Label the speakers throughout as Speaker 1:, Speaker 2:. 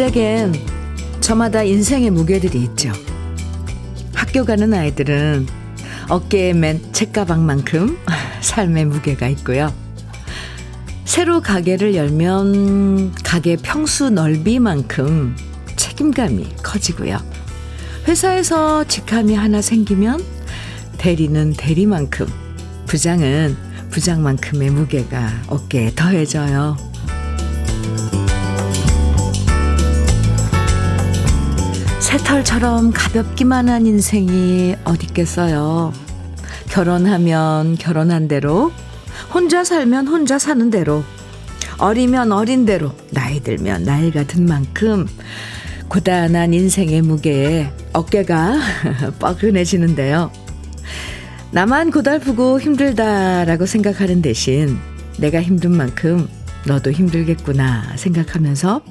Speaker 1: 아이들에겐 저마다 인생의 무게들이 있죠. 학교 가는 아이들은 어깨에 맨 책가방만큼 삶의 무게가 있고요. 새로 가게를 열면 가게 평수 넓이만큼 책임감이 커지고요. 회사에서 직함이 하나 생기면 대리는 대리만큼, 부장은 부장만큼의 무게가 어깨에 더해져요. 새털처럼 가볍기만 한 인생이 어딨겠어요. 결혼하면 결혼한 대로, 혼자 살면 혼자 사는 대로, 어리면 어린 대로, 나이 들면 나이가 든 만큼 고단한 인생의 무게에 어깨가 뻐근해지는데요. 나만 고달프고 힘들다라고 생각하는 대신 내가 힘든 만큼 너도 힘들겠구나 생각하면서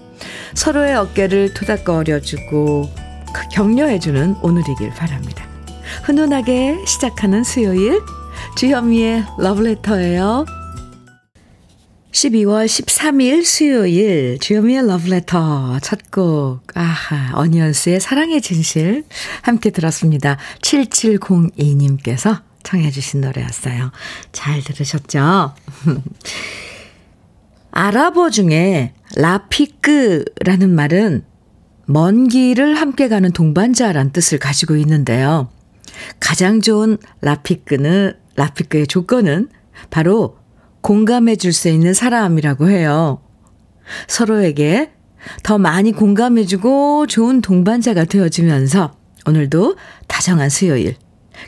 Speaker 1: 서로의 어깨를 토닥거려주고 격려해주는 오늘이길 바랍니다. 훈훈하게 시작하는 수요일 주현미의 러브레터예요. 12월 13일 수요일 주현미의 러브레터 첫 곡 아하 어니언스의 사랑의 진실 함께 들었습니다. 7702님께서 청해 주신 노래였어요. 잘 들으셨죠? 아랍어 중에 라피크라는 말은 먼 길을 함께 가는 동반자란 뜻을 가지고 있는데요. 가장 좋은 라피크는 라피크의 조건은 바로 공감해 줄 수 있는 사람이라고 해요. 서로에게 더 많이 공감해 주고 좋은 동반자가 되어주면서 오늘도 다정한 수요일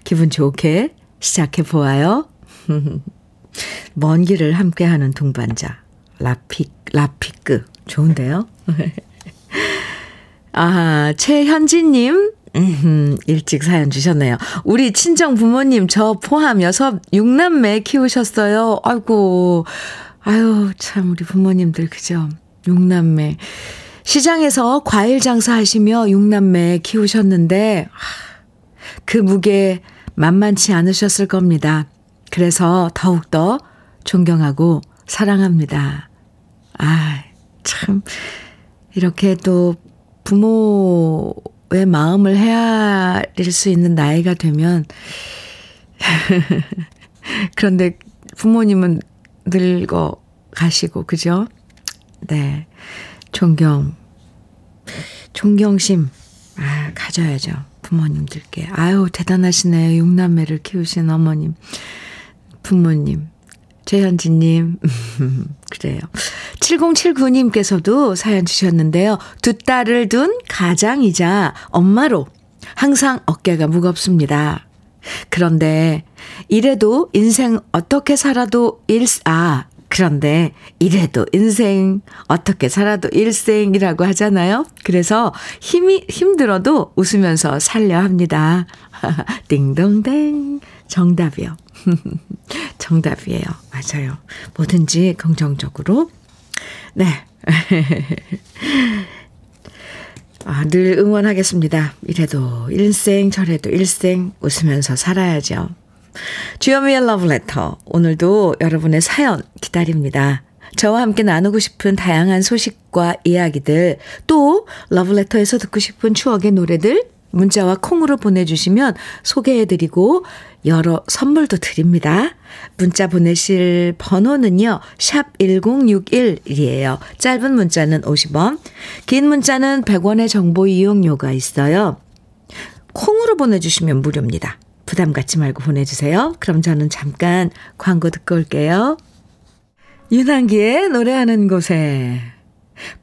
Speaker 1: 기분 좋게 시작해 보아요. 먼 길을 함께 하는 동반자 라피 라피크 좋은데요. 아 최현진님 음, 일찍 사연 주셨네요. 우리 친정 부모님 저 포함 여섯 6남매 키우셨어요. 아이고, 아유, 참, 우리 부모님들, 그죠? 6남매. 시장에서 과일 장사하시며 6남매 키우셨는데, 그 무게 만만치 않으셨을 겁니다. 그래서 더욱더 존경하고 사랑합니다. 아, 참, 이렇게 또 부모 왜 마음을 헤아릴 수 있는 나이가 되면 그런데 부모님은 늙어 가시고 그죠? 네. 존경 존경심 아, 가져야죠. 부모님들께. 아유, 대단하시네요. 육남매를 키우신 어머님. 부모님. 최현지님. 그래요. 7079님께서도 사연 주셨는데요. 두 딸을 둔 가장이자 엄마로 항상 어깨가 무겁습니다. 그런데 이래도 인생 어떻게 살아도 일, 아, 그런데 이래도 인생 어떻게 살아도 일생이라고 하잖아요. 그래서 힘이 힘들어도 웃으면서 살려 합니다. 띵동댕 정답이요. 정답이에요. 맞아요. 뭐든지 긍정적으로. 네. 아, 늘 응원하겠습니다. 이래도 일생, 저래도 일생 웃으면서 살아야죠. 주여미의 러브레터. 오늘도 여러분의 사연 기다립니다. 저와 함께 나누고 싶은 다양한 소식과 이야기들, 또 러브레터에서 듣고 싶은 추억의 노래들, 문자와 콩으로 보내주시면 소개해드리고 여러 선물도 드립니다. 문자 보내실 번호는요. 샵 1061이에요. 짧은 문자는 50원, 긴 문자는 100원의 정보 이용료가 있어요. 콩으로 보내주시면 무료입니다. 부담 갖지 말고 보내주세요. 그럼 저는 잠깐 광고 듣고 올게요. 윤한기의 노래하는 곳에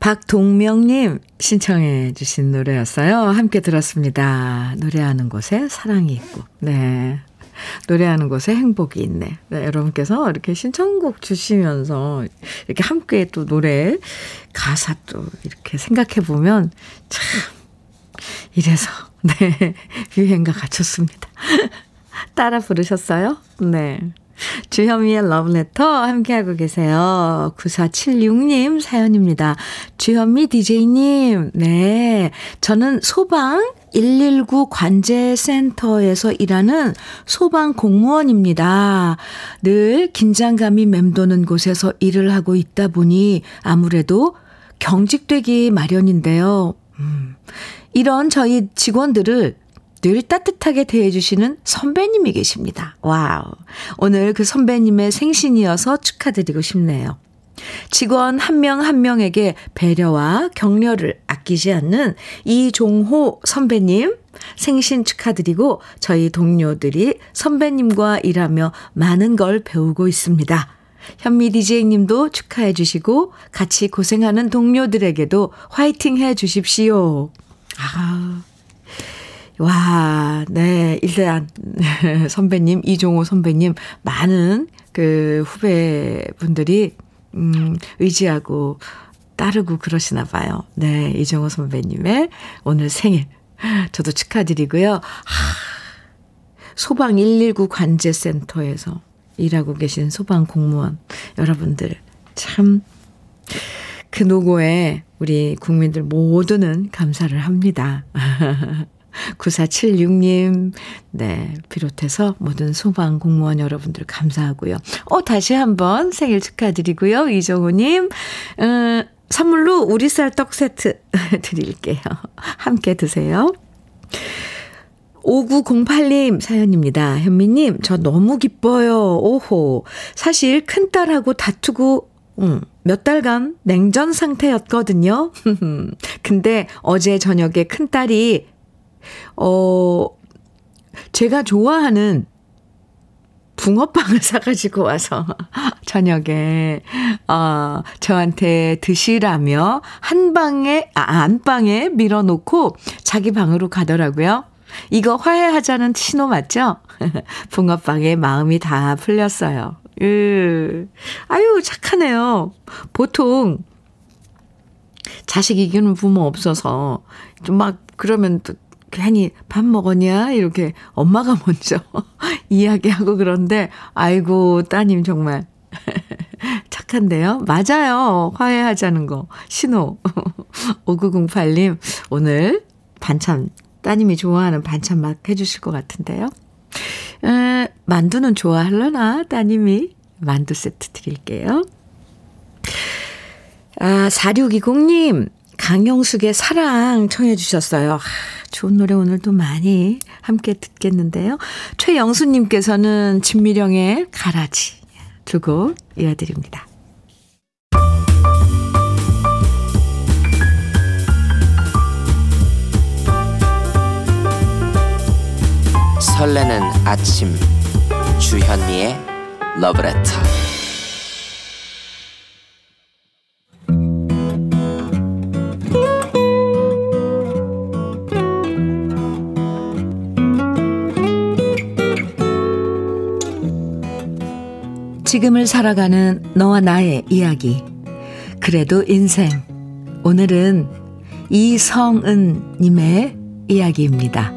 Speaker 1: 박동명님 신청해 주신 노래였어요. 함께 들었습니다. 노래하는 곳에 사랑이 있고. 네. 노래하는 곳에 행복이 있네. 네, 여러분께서 이렇게 신청곡 주시면서 이렇게 함께 또 노래 가사 또 이렇게 생각해 보면 참 이래서 네 유행과 갖췄습니다. 따라 부르셨어요? 네. 주현미의 러브레터 함께하고 계세요. 9476님 사연입니다. 주현미 DJ님, 네. 저는 소방 119 관제센터에서 일하는 소방 공무원입니다. 늘 긴장감이 맴도는 곳에서 일을 하고 있다 보니 아무래도 경직되기 마련인데요. 음, 이런 저희 직원들을 늘 따뜻하게 대해주시는 선배님이 계십니다. wow. 오늘 그 선배님의 생신이어서 축하드리고 싶네요. 직원 한 명한 한 명에게 배려와 격려를 아끼지 않는 이종호 선배님 생신 축하드리고 저희 동료들이 선배님과 일하며 많은 걸 배우고 있습니다. 현미 DJ님도 축하해 주시고 같이 고생하는 동료들에게도 화이팅 해 주십시오. 아, 와, 네. 일단, 선배님, 이종호 선배님, 많은 그 후배분들이, 음, 의지하고 따르고 그러시나 봐요. 네. 이종호 선배님의 오늘 생일. 저도 축하드리고요. 하, 소방 119 관제센터에서 일하고 계신 소방 공무원 여러분들, 참, 그 노고에 우리 국민들 모두는 감사를 합니다. 9476님, 네, 비롯해서 모든 소방 공무원 여러분들 감사하고요. 어, 다시 한번 생일 축하드리고요. 이정우님, 음, 선물로 우리 쌀 떡 세트 드릴게요. 함께 드세요. 5908님 사연입니다. 현미님, 저 너무 기뻐요. 오호. 사실 큰딸하고 다투고, 음, 몇 달간 냉전 상태였거든요. 근데 어제 저녁에 큰딸이 어, 제가 좋아하는 붕어빵을 사가지고 와서 저녁에, 어, 저한테 드시라며 한 방에, 아, 안방에 밀어놓고 자기 방으로 가더라고요. 이거 화해하자는 신호 맞죠? 붕어빵에 마음이 다 풀렸어요. 으, 아유, 착하네요. 보통 자식 이기는 부모 없어서 좀 막 그러면 또 괜히 밥 먹었냐? 이렇게 엄마가 먼저 이야기하고 그런데, 아이고, 따님 정말 착한데요? 맞아요. 화해하자는 거. 신호. 5908님, 오늘 반찬, 따님이 좋아하는 반찬 막 해주실 것 같은데요? 에, 만두는 좋아할려나? 따님이. 만두 세트 드릴게요. 아, 4620님, 강영숙의 사랑 청해 주셨어요. 좋은 노래 오늘도 많이 함께 듣겠는데요. 최영수님께서는 진미령의 가라지 두 곡 이어드립니다.
Speaker 2: 설레는 아침 주현미의 러브레터
Speaker 1: 지금을 살아가는 너와 나의 이야기. 그래도 인생. 오늘은 이성은님의 이야기입니다.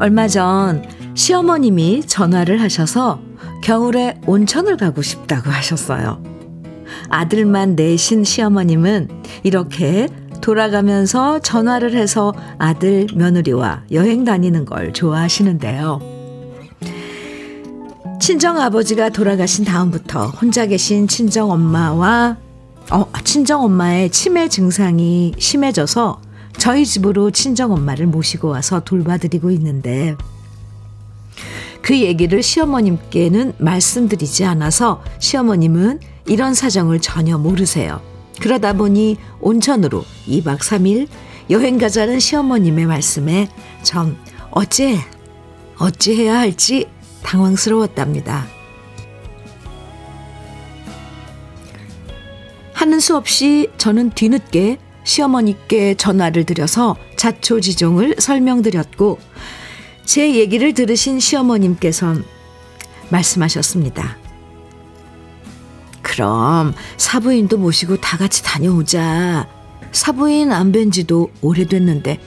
Speaker 1: 얼마 전 시어머님이 전화를 하셔서 겨울에 온천을 가고 싶다고 하셨어요. 아들만 내신 시어머님은 이렇게 돌아가면서 전화를 해서 아들 며느리와 여행 다니는 걸 좋아하시는데요. 친정 아버지가 돌아가신 다음부터 혼자 계신 친정 엄마와 어, 친정 엄마의 치매 증상이 심해져서 저희 집으로 친정 엄마를 모시고 와서 돌봐드리고 있는데 그 얘기를 시어머님께는 말씀드리지 않아서 시어머님은 이런 사정을 전혀 모르세요. 그러다 보니 온천으로 2박 3일 여행 가자는 시어머님의 말씀에 전 어째, 어찌해야 할지 당황스러웠답니다. 하는 수 없이 저는 뒤늦게 시어머니께 전화를 드려서 자초지종을 설명드렸고, 제 얘기를 들으신 시어머님께선 말씀하셨습니다. 그럼 사부인도 모시고 다 같이 다녀오자. 사부인 안 뵌 지도 오래됐는데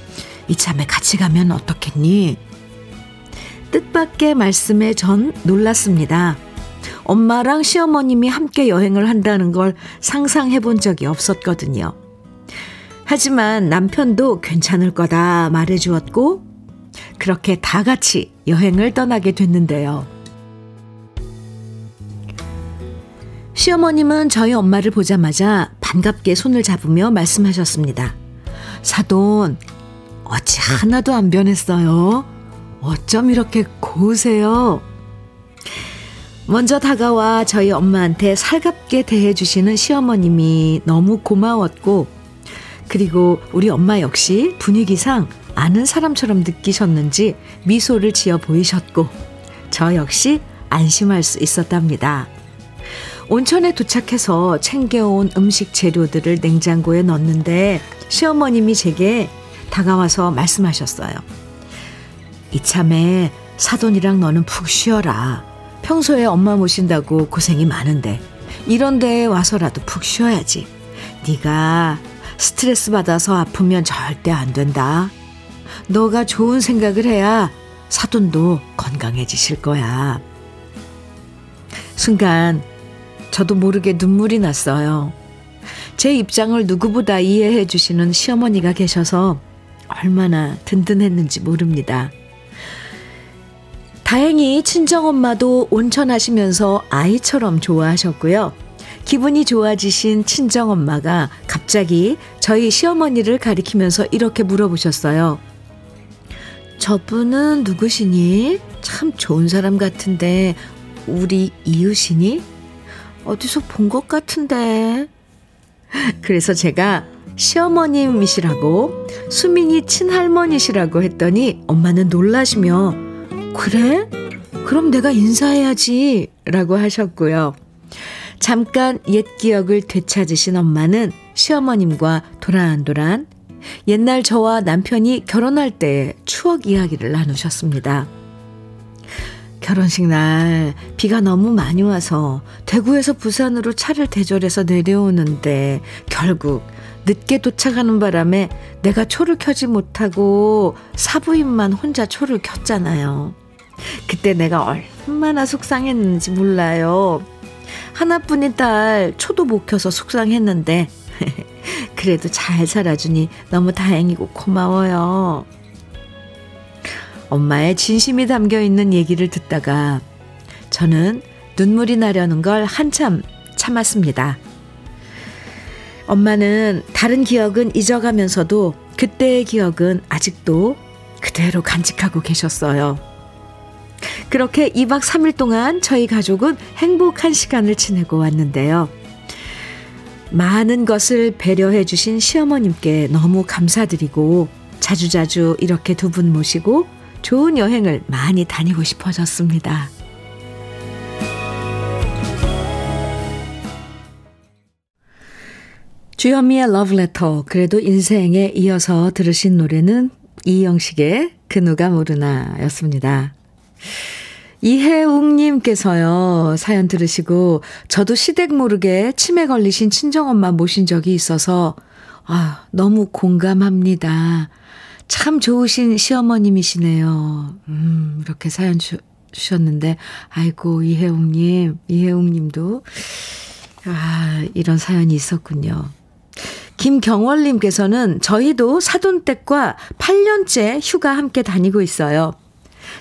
Speaker 1: 이참에 같이 가면 어떻겠니? 뜻밖의 말씀에 전 놀랐습니다. 엄마랑 시어머님이 함께 여행을 한다는 걸 상상해 본 적이 없었거든요. 하지만 남편도 괜찮을 거다 말해 주었고, 그렇게 다 같이 여행을 떠나게 됐는데요. 시어머님은 저희 엄마를 보자마자 반갑게 손을 잡으며 말씀하셨습니다. 사돈, 어찌 하나도 안 변했어요. 어쩜 이렇게 고우세요? 먼저 다가와 저희 엄마한테 살갑게 대해주시는 시어머님이 너무 고마웠고, 그리고 우리 엄마 역시 분위기상 아는 사람처럼 느끼셨는지 미소를 지어 보이셨고, 저 역시 안심할 수 있었답니다. 온천에 도착해서 챙겨온 음식 재료들을 냉장고에 넣었는데 시어머님이 제게 다가와서 말씀하셨어요. 이참에 사돈이랑 너는 푹 쉬어라. 평소에 엄마 모신다고 고생이 많은데 이런 데에 와서라도 푹 쉬어야지. 네가 스트레스 받아서 아프면 절대 안 된다. 너가 좋은 생각을 해야 사돈도 건강해지실 거야. 순간 저도 모르게 눈물이 났어요. 제 입장을 누구보다 이해해 주시는 시어머니가 계셔서 얼마나 든든했는지 모릅니다. 다행히 친정엄마도 온천하시면서 아이처럼 좋아하셨고요. 기분이 좋아지신 친정엄마가 갑자기 저희 시어머니를 가리키면서 이렇게 물어보셨어요. 저분은 누구시니? 참 좋은 사람 같은데 우리 이웃이니? 어디서 본 것 같은데. 그래서 제가 시어머님이시라고 수민이 친할머니시라고 했더니 엄마는 놀라시며 그래? 그럼 내가 인사해야지 라고 하셨고요. 잠깐 옛 기억을 되찾으신 엄마는 시어머님과 도란도란 옛날 저와 남편이 결혼할 때 추억 이야기를 나누셨습니다. 결혼식 날 비가 너무 많이 와서 대구에서 부산으로 차를 대절해서 내려오는데 결국 늦게 도착하는 바람에 내가 초를 켜지 못하고 사부인만 혼자 초를 켰잖아요. 그때 내가 얼마나 속상했는지 몰라요. 하나뿐인 딸 초도 못 켜서 속상했는데 그래도 잘 살아주니 너무 다행이고 고마워요. 엄마의 진심이 담겨 있는 얘기를 듣다가 저는 눈물이 나려는 걸 한참 참았습니다. 엄마는 다른 기억은 잊어가면서도 그때의 기억은 아직도 그대로 간직하고 계셨어요. 그렇게 2박 3일 동안 저희 가족은 행복한 시간을 지내고 왔는데요. 많은 것을 배려해 주신 시어머님께 너무 감사드리고 자주자주 이렇게 두 분 모시고 좋은 여행을 많이 다니고 싶어졌습니다. 주현미의 러브레터 그래도 인생에 이어서 들으신 노래는 이영식의 그 누가 모르나 였습니다. 이혜웅님께서요, 사연 들으시고, 저도 시댁 모르게 치매 걸리신 친정엄마 모신 적이 있어서, 아, 너무 공감합니다. 참 좋으신 시어머님이시네요. 음, 이렇게 사연 주, 주셨는데, 아이고, 이혜웅님, 이혜웅님도, 아, 이런 사연이 있었군요. 김경월님께서는 저희도 사돈댁과 8년째 휴가 함께 다니고 있어요.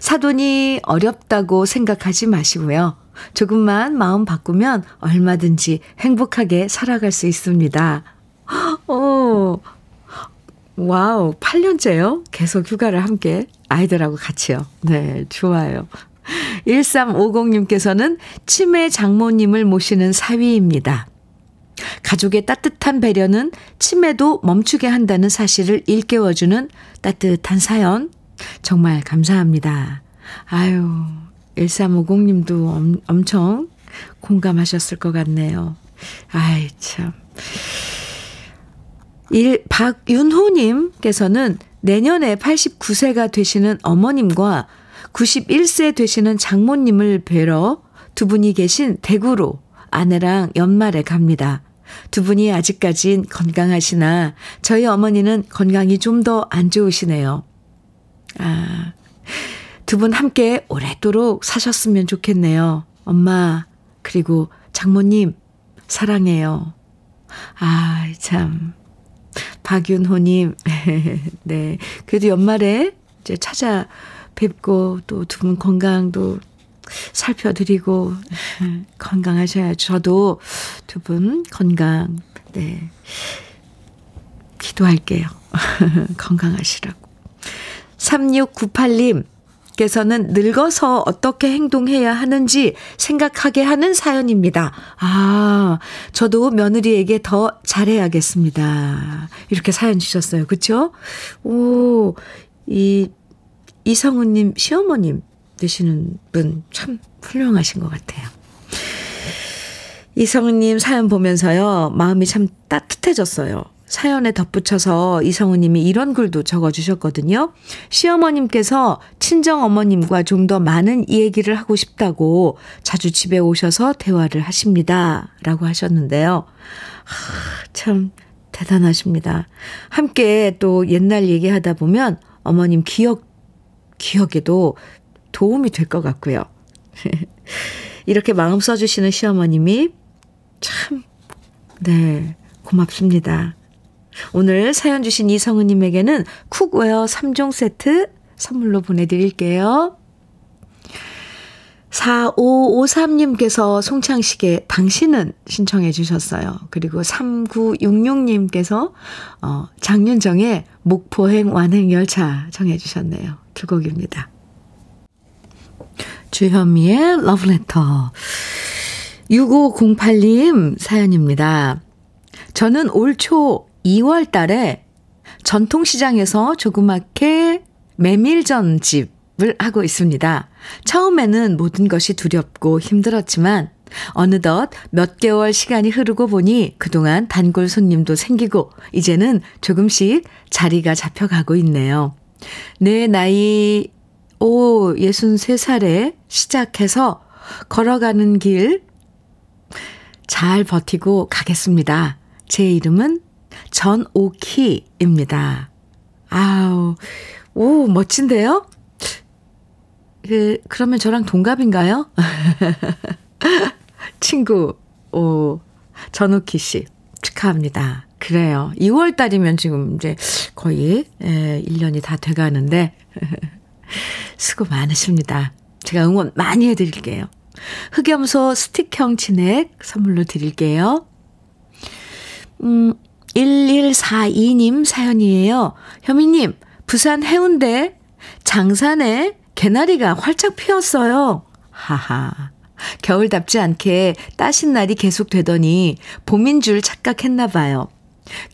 Speaker 1: 사돈이 어렵다고 생각하지 마시고요. 조금만 마음 바꾸면 얼마든지 행복하게 살아갈 수 있습니다. 오, 와우, 8년째요? 계속 휴가를 함께 아이들하고 같이요. 네, 좋아요. 1350님께서는 치매 장모님을 모시는 사위입니다. 가족의 따뜻한 배려는 치매도 멈추게 한다는 사실을 일깨워주는 따뜻한 사연. 정말 감사합니다. 아유, 1350님도 엄, 엄청 공감하셨을 것 같네요. 아이, 참. 일, 박윤호님께서는 내년에 89세가 되시는 어머님과 91세 되시는 장모님을 뵈러 두 분이 계신 대구로 아내랑 연말에 갑니다. 두 분이 아직까진 건강하시나 저희 어머니는 건강이 좀 더 안 좋으시네요. 아, 두 분 함께 오랫도록 사셨으면 좋겠네요. 엄마, 그리고 장모님, 사랑해요. 아, 참. 박윤호님, 네. 그래도 연말에 이제 찾아뵙고 또 두 분 건강도 살펴드리고 건강하셔야죠. 저도 두 분 건강 네 기도할게요. 건강하시라고. 3698님 께서는 늙어서 어떻게 행동해야 하는지 생각하게 하는 사연입니다. 아, 저도 며느리에게 더 잘해야겠습니다. 이렇게 사연 주셨어요. 그쵸? 오, 이, 이성우님 시어머님 되시는 분 참 훌륭하신 것 같아요. 이성우님 사연 보면서요, 마음이 참 따뜻해졌어요. 사연에 덧붙여서 이성우 님이 이런 글도 적어주셨거든요. 시어머님께서 친정 어머님과 좀 더 많은 얘기를 하고 싶다고 자주 집에 오셔서 대화를 하십니다. 라고 하셨는데요. 하, 참 대단하십니다. 함께 또 옛날 얘기하다 보면 어머님 기억, 기억에도 도움이 될 것 같고요. 이렇게 마음 써주시는 시어머님이 참, 네, 고맙습니다. 오늘 사연 주신 이성은님에게는 쿡웨어 3종 세트 선물로 보내드릴게요. 4553님께서 송창식의 당신은 신청해 주셨어요. 그리고 3966님께서 어, 장윤정의 목포행 완행열차 정해 주셨네요. 두 곡입니다. 주현미의 러브레터 6508님 사연입니다. 저는 올 초 2월 달에 전통시장에서 조그맣게 메밀전 집을 하고 있습니다. 처음에는 모든 것이 두렵고 힘들었지만 어느덧 몇 개월 시간이 흐르고 보니 그동안 단골 손님도 생기고 이제는 조금씩 자리가 잡혀가고 있네요. 내 나이 오 63살에 시작해서 걸어가는 길 잘 버티고 가겠습니다. 제 이름은 전오키입니다. 아우, 오, 멋진데요? 그, 그러면 저랑 동갑인가요? 친구, 오, 전오키 씨, 축하합니다. 그래요. 2월 달이면 지금 이제 거의, 에, 1년이 다 돼가는데, 수고 많으십니다. 제가 응원 많이 해드릴게요. 흑염소 스틱형 진액 선물로 드릴게요. 음, 1142님 사연이에요. 현미님, 부산 해운대 장산에 개나리가 활짝 피었어요. 하하. 겨울답지 않게 따신 날이 계속 되더니 봄인 줄 착각했나 봐요.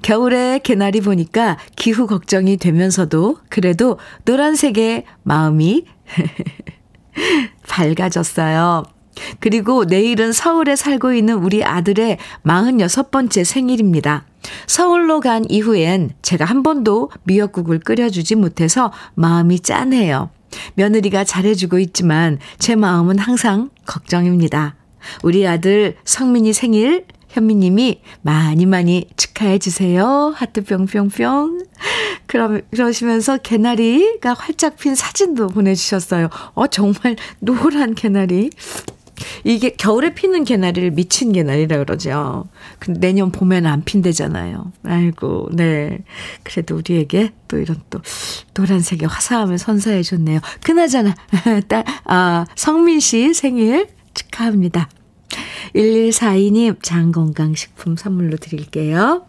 Speaker 1: 겨울에 개나리 보니까 기후 걱정이 되면서도 그래도 노란색의 마음이 밝아졌어요. 그리고 내일은 서울에 살고 있는 우리 아들의 46번째 생일입니다. 서울로 간 이후엔 제가 한 번도 미역국을 끓여주지 못해서 마음이 짠해요. 며느리가 잘해주고 있지만 제 마음은 항상 걱정입니다. 우리 아들 성민이 생일 현미님이 많이 많이 축하해 주세요. 하트 뿅뿅뿅. 그럼 그러시면서 개나리가 활짝 핀 사진도 보내주셨어요. 어 정말 노란 개나리. 이게 겨울에 피는 개나리를 미친 개나리라 그러죠. 근데 내년 봄에는 안 핀대잖아요. 아이고, 네. 그래도 우리에게 또 이런 또 노란색의 화사함을 선사해 줬네요. 그나저나, 딸, 아, 성민 씨 생일 축하합니다. 1142님 장건강식품 선물로 드릴게요.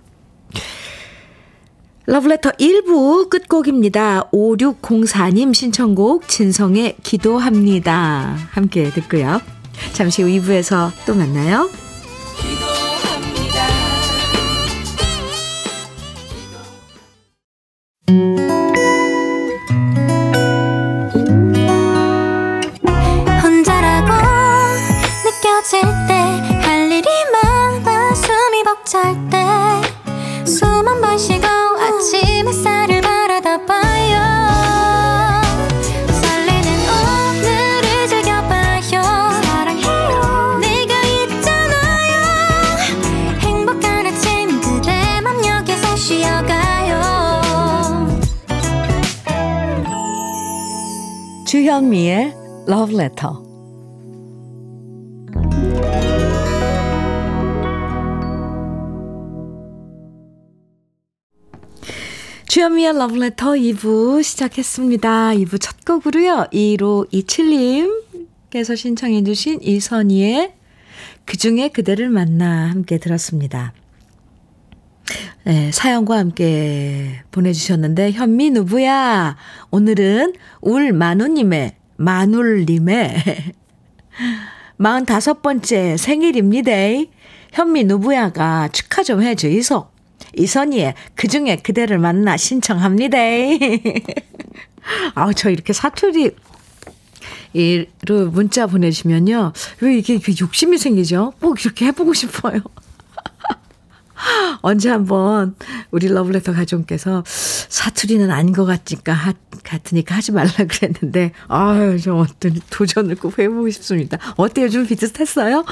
Speaker 1: 러브레터 1부 끝곡입니다. 5604님 신청곡 진성의 기도합니다. 함께 듣고요. 잠시 후 2부에서 또 만나요.
Speaker 3: 혼자라고
Speaker 1: 주현미의 Love Letter. 주현미의 Love Letter 2부 시작했습니다. 2부 첫 곡으로요. 1527님 님께서 신청해 주신 이선희의 그중에 그대를 만나 함께 들었습니다. 네, 사연과 함께 보내주셨는데, 현미 누구야? 오늘은 울 만우님의, 만울님의 45번째 생일입니다. 현미 누구야가 축하 좀 해주이소. 이선희의 그 중에 그대를 만나 신청합니다. 아우, 저 이렇게 사투리, 이로 문자 보내주시면요. 왜 이게 욕심이 생기죠? 꼭 이렇게 해보고 싶어요. 언제 한번 우리 러블레터 가족께서 사투리는 아닌 것 같으니까, 같으니까 하지 말라 그랬는데, 아유, 저 어떤 도전을 꼭 해보고 싶습니다. 어때요? 좀 비슷했어요?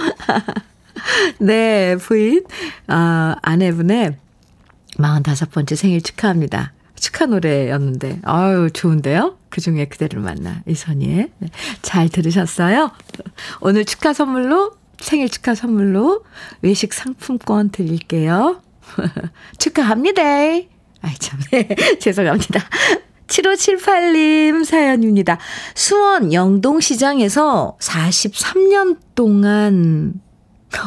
Speaker 1: 네, 부인, 아, 아내분의 45번째 생일 축하합니다. 축하 노래였는데, 아유, 좋은데요? 그 중에 그대를 만나, 이선희의. 네, 잘 들으셨어요? 오늘 축하 선물로, 생일 축하 선물로 외식 상품권 드릴게요. 축하합니다. 아이, 참, 네, 죄송합니다. 7578님 사연입니다. 수원 영동시장에서 43년 동안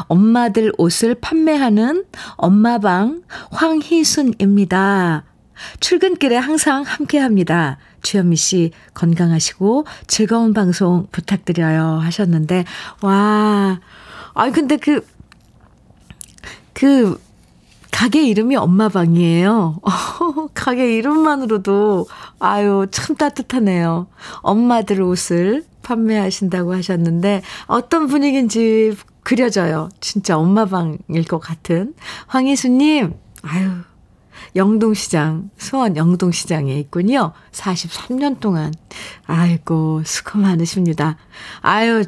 Speaker 1: 엄마들 옷을 판매하는 엄마방 황희순입니다. 출근길에 항상 함께 합니다. 주현미 씨 건강하시고 즐거운 방송 부탁드려요 하셨는데, 와, 아니, 근데 그, 그, 가게 이름이 엄마 방이에요. 가게 이름만으로도, 아유, 참 따뜻하네요. 엄마들 옷을 판매하신다고 하셨는데, 어떤 분위기인지 그려져요. 진짜 엄마 방일 것 같은. 황희수님, 아유, 영동시장, 수원 영동시장에 있군요. 43년 동안. 아이고, 수고 많으십니다. 아유,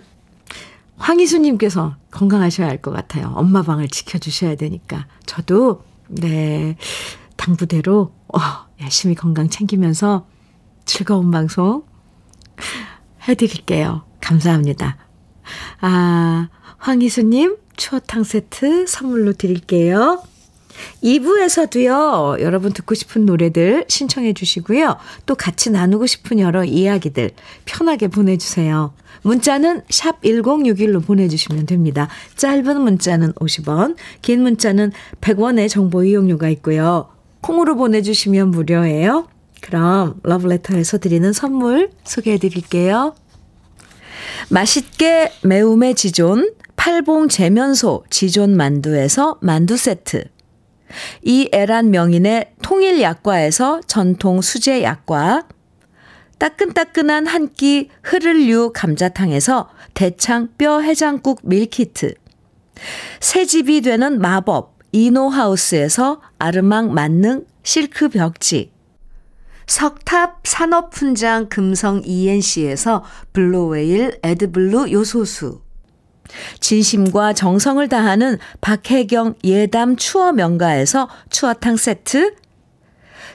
Speaker 1: 황희수님께서 건강하셔야 할 것 같아요. 엄마 방을 지켜주셔야 되니까. 저도, 네, 당부대로, 어, 열심히 건강 챙기면서 즐거운 방송 해드릴게요. 감사합니다. 아, 황희수님, 추어탕 세트 선물로 드릴게요. 2부에서도요, 여러분 듣고 싶은 노래들 신청해 주시고요. 또 같이 나누고 싶은 여러 이야기들 편하게 보내주세요. 문자는 샵 1061로 보내주시면 됩니다. 짧은 문자는 50원, 긴 문자는 100원의 정보 이용료가 있고요. 콩으로 보내주시면 무료예요. 그럼 러브레터에서 드리는 선물 소개해 드릴게요. 맛있게 매움의 지존, 팔봉 재면소 지존 만두에서 만두 세트. 이 애란 명인의 통일 약과에서 전통 수제 약과, 따끈따끈한 한 끼 흐를류 감자탕에서 대창 뼈 해장국 밀키트, 새집이 되는 마법 이노하우스에서 아르망 만능 실크 벽지, 석탑 산업훈장 금성 ENC에서 블로웨일 에드블루 요소수, 진심과 정성을 다하는 박혜경 예담 추어 명가에서 추어탕 세트,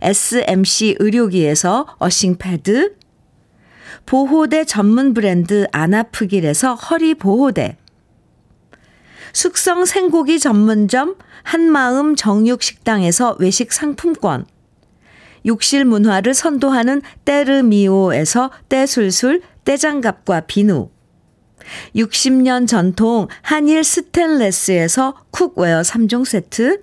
Speaker 1: SMC 의료기에서 어싱패드, 보호대 전문 브랜드 아나프길에서 허리 보호대, 숙성 생고기 전문점 한마음 정육식당에서 외식 상품권, 욕실 문화를 선도하는 때르미오에서 때술술 때장갑과 비누, 60년 전통 한일 스텐레스에서 쿡웨어 3종 세트,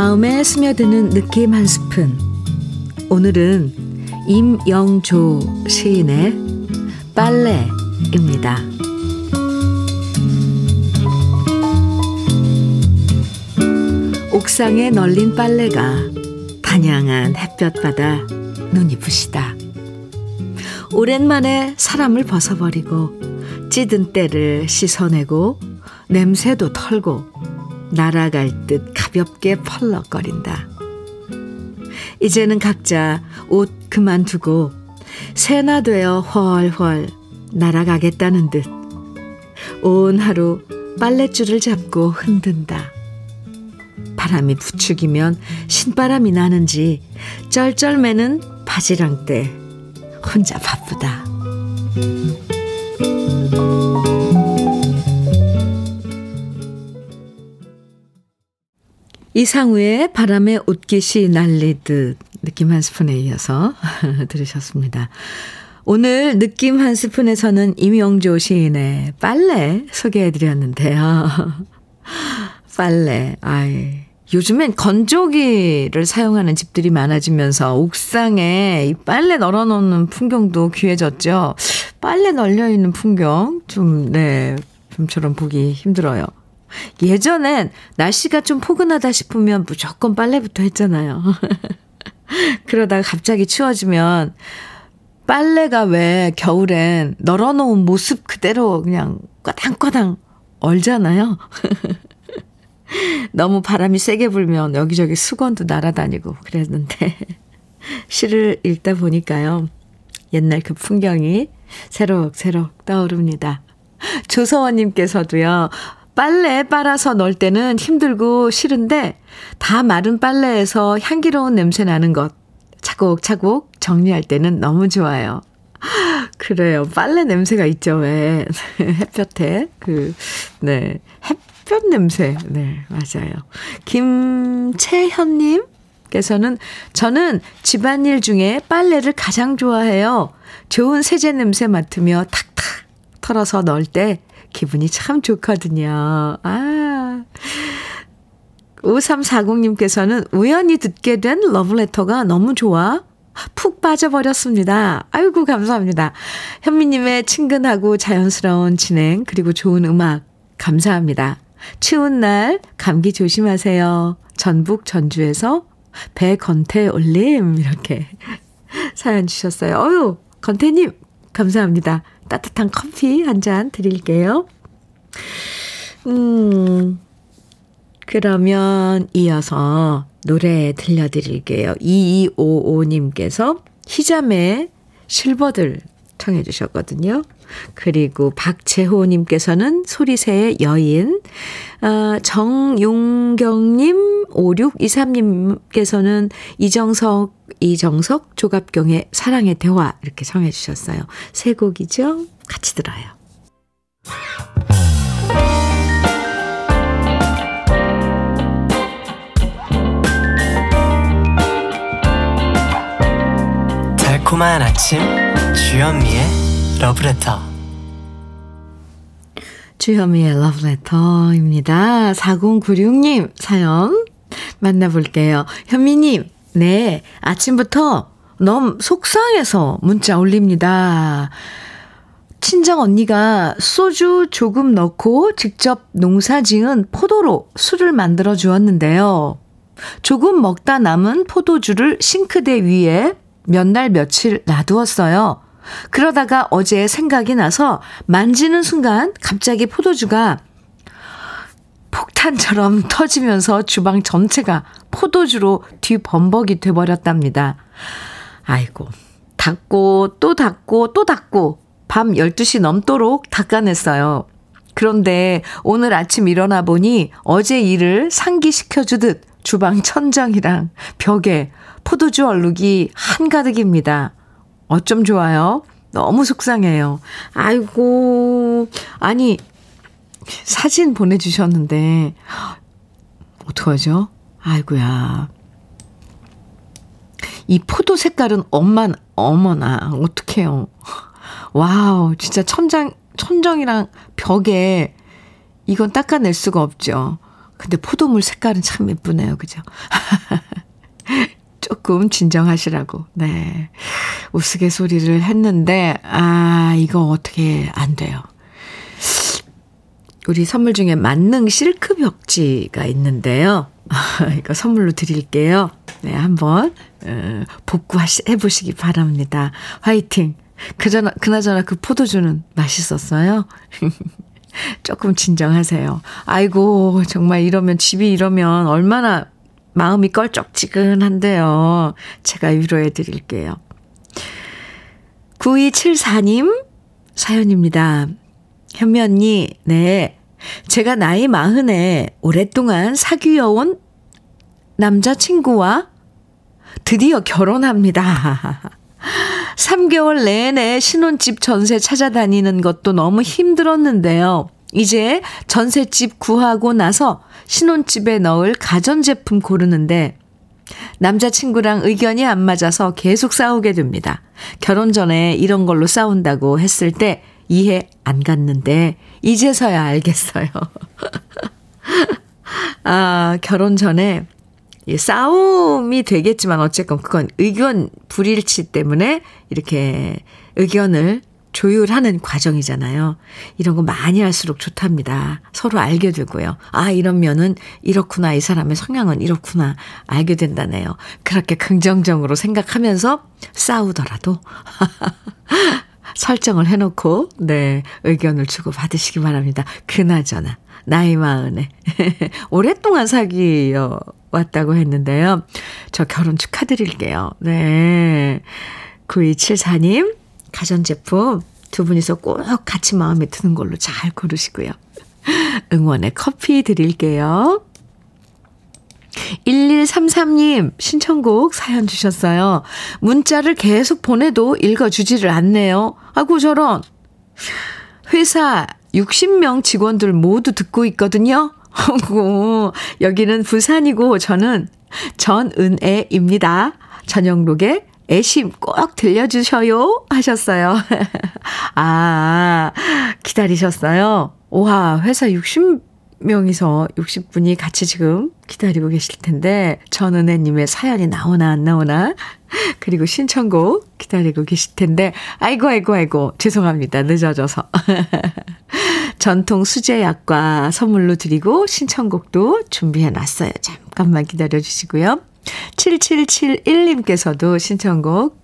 Speaker 1: 마음에 스며드는 느낌 한 스푼. 오늘은 임영조 시인의 빨래입니다. 옥상에 널린 빨래가 다양한 햇볕 받아 눈이 부시다. 오랜만에 사람을 벗어버리고 찌든 때를 씻어내고 냄새도 털고 날아갈 듯 가볍게 펄럭거린다. 이제는 각자 옷 그만두고 새나 되어 훨훨 날아가겠다는 듯 온 하루 빨랫줄을 잡고 흔든다. 바람이 부축이면 신바람이 나는지 쩔쩔매는 바지랑 때 혼자 바쁘다. 이상우의 바람에 옷깃이 날리듯 느낌 한 스푼에 이어서 들으셨습니다. 오늘 느낌 한 스푼에서는 임영조 시인의 빨래 소개해드렸는데요. 빨래, 아이. 요즘엔 건조기를 사용하는 집들이 많아지면서 옥상에 이 빨래 널어놓는 풍경도 귀해졌죠. 빨래 널려있는 풍경, 좀, 네, 좀처럼 보기 힘들어요. 예전엔 날씨가 좀 포근하다 싶으면 무조건 빨래부터 했잖아요. 그러다가 갑자기 추워지면 빨래가 왜 겨울엔 널어놓은 모습 그대로 그냥 꽈당꽈당 얼잖아요. 너무 바람이 세게 불면 여기저기 수건도 날아다니고 그랬는데 시를 읽다 보니까요. 옛날 그 풍경이 새록새록 떠오릅니다. 조서원님께서도요. 빨래 빨아서 넣을 때는 힘들고 싫은데 다 마른 빨래에서 향기로운 냄새 나는 것 차곡차곡 정리할 때는 너무 좋아요. 그래요. 빨래 냄새가 있죠, 왜. 햇볕에. 그, 네. 햇볕 냄새. 네, 맞아요. 김채현님? 께서는 저는 집안일 중에 빨래를 가장 좋아해요. 좋은 세제 냄새 맡으며 탁탁 털어서 넣을 때 기분이 참 좋거든요. 아. 5340님께서는 우연히 듣게 된 러브레터가 너무 좋아. 푹 빠져버렸습니다. 아이고, 감사합니다. 현미님의 친근하고 자연스러운 진행, 그리고 좋은 음악, 감사합니다. 추운 날, 감기 조심하세요. 전북 전주에서 배건태 올림, 이렇게 사연 주셨어요. 어유 건태님, 감사합니다. 따뜻한 커피 한 잔 드릴게요. 음, 그러면 이어서 노래 들려드릴게요. 2255님께서 희자매 실버들 청해 주셨거든요. 그리고 박재호님께서는 소리새의 여인, 아, 정용경님, 5623님께서는 이정석, 이정석, 조갑경의 사랑의 대화 이렇게 청해 주셨어요. 세 곡이죠? 같이 들어요.
Speaker 4: 달콤한 아침 주현미의 러브레터
Speaker 1: 주현미의 러브레터입니다. 4096님 사연 만나볼게요. 현미님, 네, 아침부터 너무 속상해서 문자 올립니다. 친정 언니가 소주 조금 넣고 직접 농사 지은 포도로 술을 만들어 주었는데요. 조금 먹다 남은 포도주를 싱크대 위에 몇 날 며칠 놔두었어요. 그러다가 어제 생각이 나서 만지는 순간 갑자기 포도주가 폭탄처럼 터지면서 주방 전체가 포도주로 뒤범벅이 돼버렸답니다. 아이고, 닦고 또 닦고 또 닦고 밤 12시 넘도록 닦아냈어요. 그런데 오늘 아침 일어나 보니 어제 일을 상기시켜주듯 주방 천장이랑 벽에 포도주 얼룩이 한가득입니다. 어쩜 좋아요? 너무 속상해요. 아이고, 아니, 사진 보내주셨는데, 어떡하죠? 아이고야. 이 포도 색깔은 엄만, 어머나, 어떡해요. 와우, 진짜 천장, 천정이랑 벽에 이건 닦아낼 수가 없죠. 근데 포도물 색깔은 참 예쁘네요. 그죠? 조금 진정하시라고, 네. 우스갯소리를 했는데, 아, 이거 어떻게 안 돼요. 우리 선물 중에 만능 실크 벽지가 있는데요. 이거 선물로 드릴게요. 네, 한번, 어, 복구해 보시기 바랍니다. 화이팅! 그저나, 그나저나 그 포도주는 맛있었어요. 조금 진정하세요. 아이고, 정말 이러면, 집이 이러면 얼마나 마음이 껄쩍지근한데요. 제가 위로해 드릴게요. 9274님 사연입니다. 현미 언니, 네. 제가 나이 마흔에 오랫동안 사귀어온 남자친구와 드디어 결혼합니다. 3개월 내내 신혼집 전세 찾아다니는 것도 너무 힘들었는데요. 이제 전셋집 구하고 나서 신혼집에 넣을 가전제품 고르는데 남자친구랑 의견이 안 맞아서 계속 싸우게 됩니다. 결혼 전에 이런 걸로 싸운다고 했을 때 이해 안 갔는데 이제서야 알겠어요. 아, 결혼 전에 싸움이 되겠지만 어쨌건 그건 의견 불일치 때문에 이렇게 의견을 조율하는 과정이잖아요. 이런 거 많이 할수록 좋답니다. 서로 알게 되고요. 아, 이런 면은 이렇구나. 이 사람의 성향은 이렇구나. 알게 된다네요. 그렇게 긍정적으로 생각하면서 싸우더라도 설정을 해놓고, 네, 의견을 주고 받으시기 바랍니다. 그나저나, 나이 마흔에. 오랫동안 사귀어 왔다고 했는데요. 저 결혼 축하드릴게요. 네. 9274님, 가전제품 두 분이서 꼭 같이 마음에 드는 걸로 잘 고르시고요. 응원의 커피 드릴게요. 1133님 신청곡 사연 주셨어요. 문자를 계속 보내도 읽어주지를 않네요. 아구 저런. 회사 60명 직원들 모두 듣고 있거든요. 어구, 여기는 부산이고 저는 전은애입니다. 전영록의 애심 꼭 들려주셔요 하셨어요. 아, 기다리셨어요. 와, 회사 60명이서 60분이 같이 지금 기다리고 계실 텐데, 전은혜님의 사연이 나오나 안 나오나? 그리고 신청곡 기다리고 계실 텐데, 아이고, 아이고, 아이고, 죄송합니다. 늦어져서. 전통 수제약과 선물로 드리고 신청곡도 준비해 놨어요. 잠깐만 기다려 주시고요. 7771님께서도 신청곡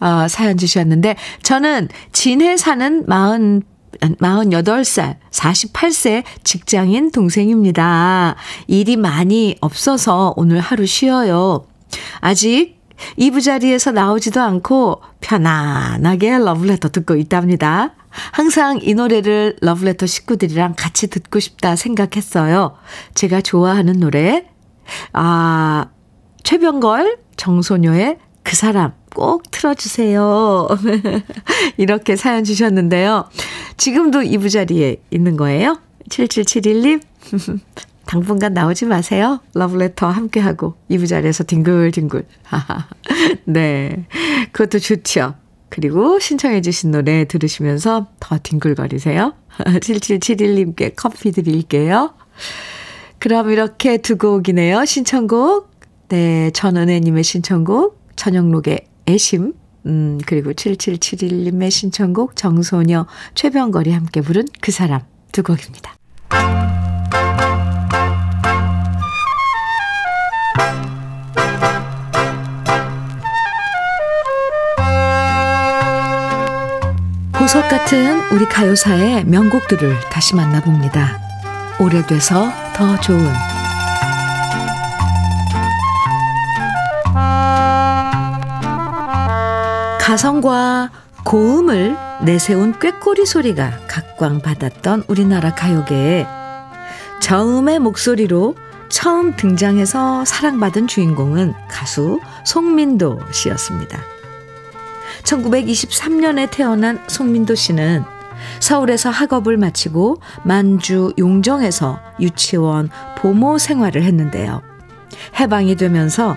Speaker 1: 어, 사연 주셨는데 저는 진해 사는 40 48살, 48세 직장인 동생입니다. 일이 많이 없어서 오늘 하루 쉬어요. 아직 이부 자리에서 나오지도 않고 편안하게 러브레터 듣고 있답니다. 항상 이 노래를 러브레터 식구들이랑 같이 듣고 싶다 생각했어요. 제가 좋아하는 노래, 아, 최병걸, 정소녀의 그 사람 꼭 틀어주세요. 이렇게 사연 주셨는데요. 지금도 이부 자리에 있는 거예요? 7771님? 당분간 나오지 마세요. 러브레터 함께하고 이부 자리에서 뒹굴뒹굴. 네. 그것도 좋죠. 그리고 신청해 주신 노래 들으시면서 더 뒹굴거리세요. 7771님께 커피 드릴게요. 그럼 이렇게 두 곡이네요. 신청곡 네, 전은혜님의 신청곡, 전영록의 애심, 음, 그리고 7771님의 신청곡, 정소녀, 최병걸이 함께 부른 그 사람 두 곡입니다. 보석 같은 우리 가요사의 명곡들을 다시 만나봅니다. 오래돼서 더 좋은 가성과 고음을 내세운 꾀꼬리 소리가 각광받았던 우리나라 가요계에 저음의 목소리로 처음 등장해서 사랑받은 주인공은 가수 송민도 씨였습니다. 1923년에 태어난 송민도 씨는 서울에서 학업을 마치고 만주 용정에서 유치원 보모 생활을 했는데요. 해방이 되면서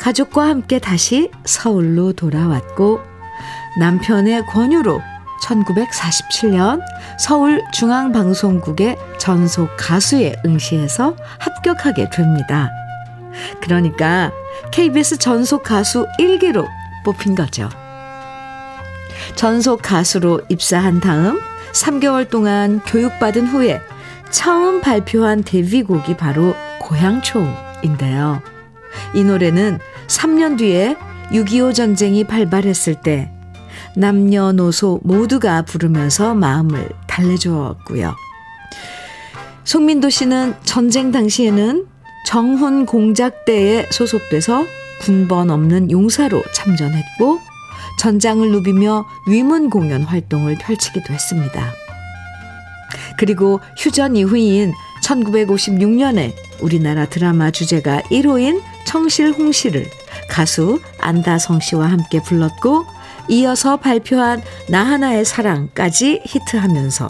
Speaker 1: 가족과 함께 다시 서울로 돌아왔고 남편의 권유로 1947년 서울 중앙방송국의 전속 가수에 응시해서 합격하게 됩니다. 그러니까 KBS 전속 가수 1기로 뽑힌 거죠. 전속 가수로 입사한 다음 3개월 동안 교육받은 후에 처음 발표한 데뷔곡이 바로 고향초인데요. 이 노래는 3년 뒤에 6.25 전쟁이 발발했을 때 남녀노소 모두가 부르면서 마음을 달래주었고요. 송민도 씨는 전쟁 당시에는 정훈 공작대에 소속돼서 군번 없는 용사로 참전했고 전장을 누비며 위문 공연 활동을 펼치기도 했습니다. 그리고 휴전 이후인 1956년에 우리나라 드라마 주제가 1호인 청실홍시를 가수 안다성 씨와 함께 불렀고 이어서 발표한 나 하나의 사랑까지 히트하면서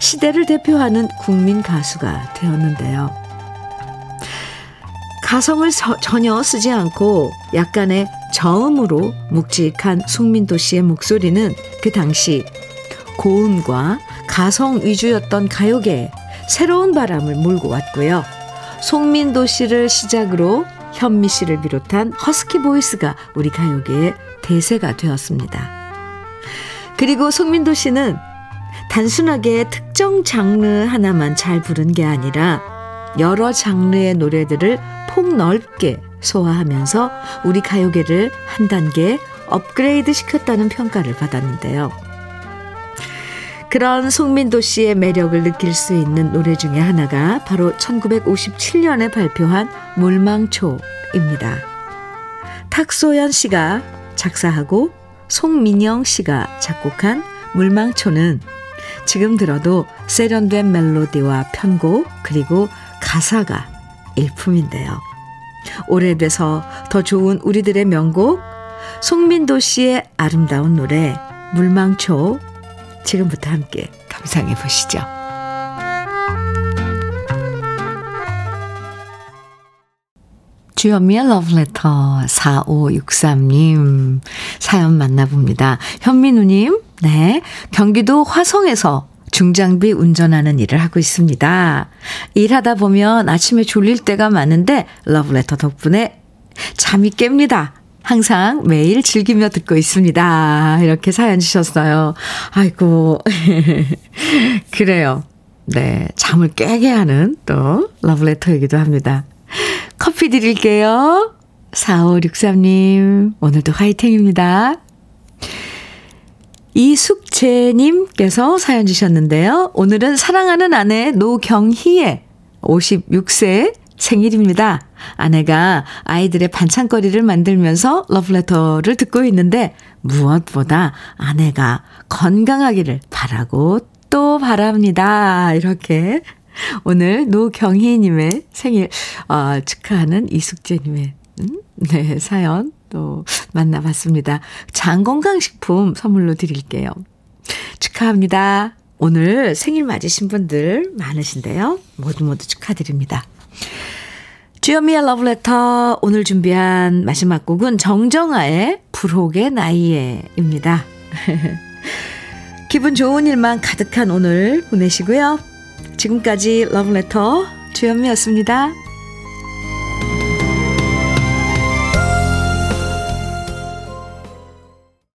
Speaker 1: 시대를 대표하는 국민 가수가 되었는데요. 가성을 서, 전혀 쓰지 않고 약간의 저음으로 묵직한 송민도 씨의 목소리는 그 당시 고음과 가성 위주였던 가요계에 새로운 바람을 몰고 왔고요. 송민도 씨를 시작으로 현미 씨를 비롯한 허스키 보이스가 우리 가요계의 대세가 되었습니다. 그리고 송민도 씨는 단순하게 특정 장르 하나만 잘 부른 게 아니라 여러 장르의 노래들을 폭넓게 소화하면서 우리 가요계를 한 단계 업그레이드 시켰다는 평가를 받았는데요. 그런 송민도 씨의 매력을 느낄 수 있는 노래 중에 하나가 바로 1957년에 발표한 물망초입니다. 탁소연 씨가 작사하고 송민영 씨가 작곡한 물망초는 지금 들어도 세련된 멜로디와 편곡 그리고 가사가 일품인데요. 오래돼서 더 좋은 우리들의 명곡 송민도 씨의 아름다운 노래 물망초 지금부터 함께 감상해 보시죠. 주현미의 러브레터 4563님 사연 만나봅니다. 현민우님, 네. 경기도 화성에서 중장비 운전하는 일을 하고 있습니다. 일하다 보면 아침에 졸릴 때가 많은데 러브레터 덕분에 잠이 깹니다. 항상 매일 즐기며 듣고 있습니다. 이렇게 사연 주셨어요. 아이고. 그래요. 네. 잠을 깨게 하는 또 러브레터이기도 합니다. 커피 드릴게요. 4563님, 오늘도 화이팅입니다. 이숙재님께서 사연 주셨는데요. 오늘은 사랑하는 아내 노경희의 56세 생일입니다. 아내가 아이들의 반찬거리를 만들면서 러브레터를 듣고 있는데 무엇보다 아내가 건강하기를 바라고 또 바랍니다. 이렇게 오늘 노경희님의 생일 어, 축하하는 이숙재님의 음? 네 사연 또 만나봤습니다. 장건강식품 선물로 드릴게요. 축하합니다. 오늘 생일 맞으신 분들 많으신데요. 모두 모두 축하드립니다. 주현미의 러브레터 오늘 준비한 마지막 곡은 정정아의 불혹의 나이에입니다. 기분 좋은 일만 가득한 오늘 보내시고요. 지금까지 러브레터 주현미였습니다.